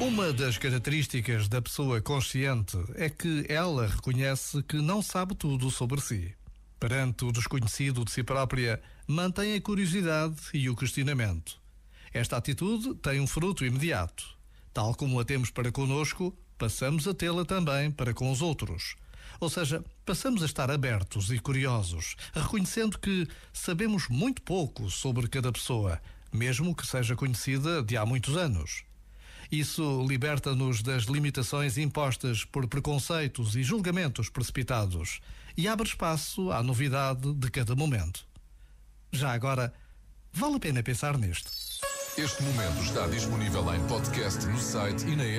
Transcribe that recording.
Uma das características da pessoa consciente é que ela reconhece que não sabe tudo sobre si. Perante o desconhecido de si própria, mantém a curiosidade e o questionamento. Esta atitude tem um fruto imediato. Tal como a temos para conosco, passamos a tê-la também para com os outros. Ou seja, passamos a estar abertos e curiosos, reconhecendo que sabemos muito pouco sobre cada pessoa, mesmo que seja conhecida de há muitos anos. Isso liberta-nos das limitações impostas por preconceitos e julgamentos precipitados e abre espaço à novidade de cada momento. Já agora, vale a pena pensar nisto. Este momento está disponível em podcast no site e na app.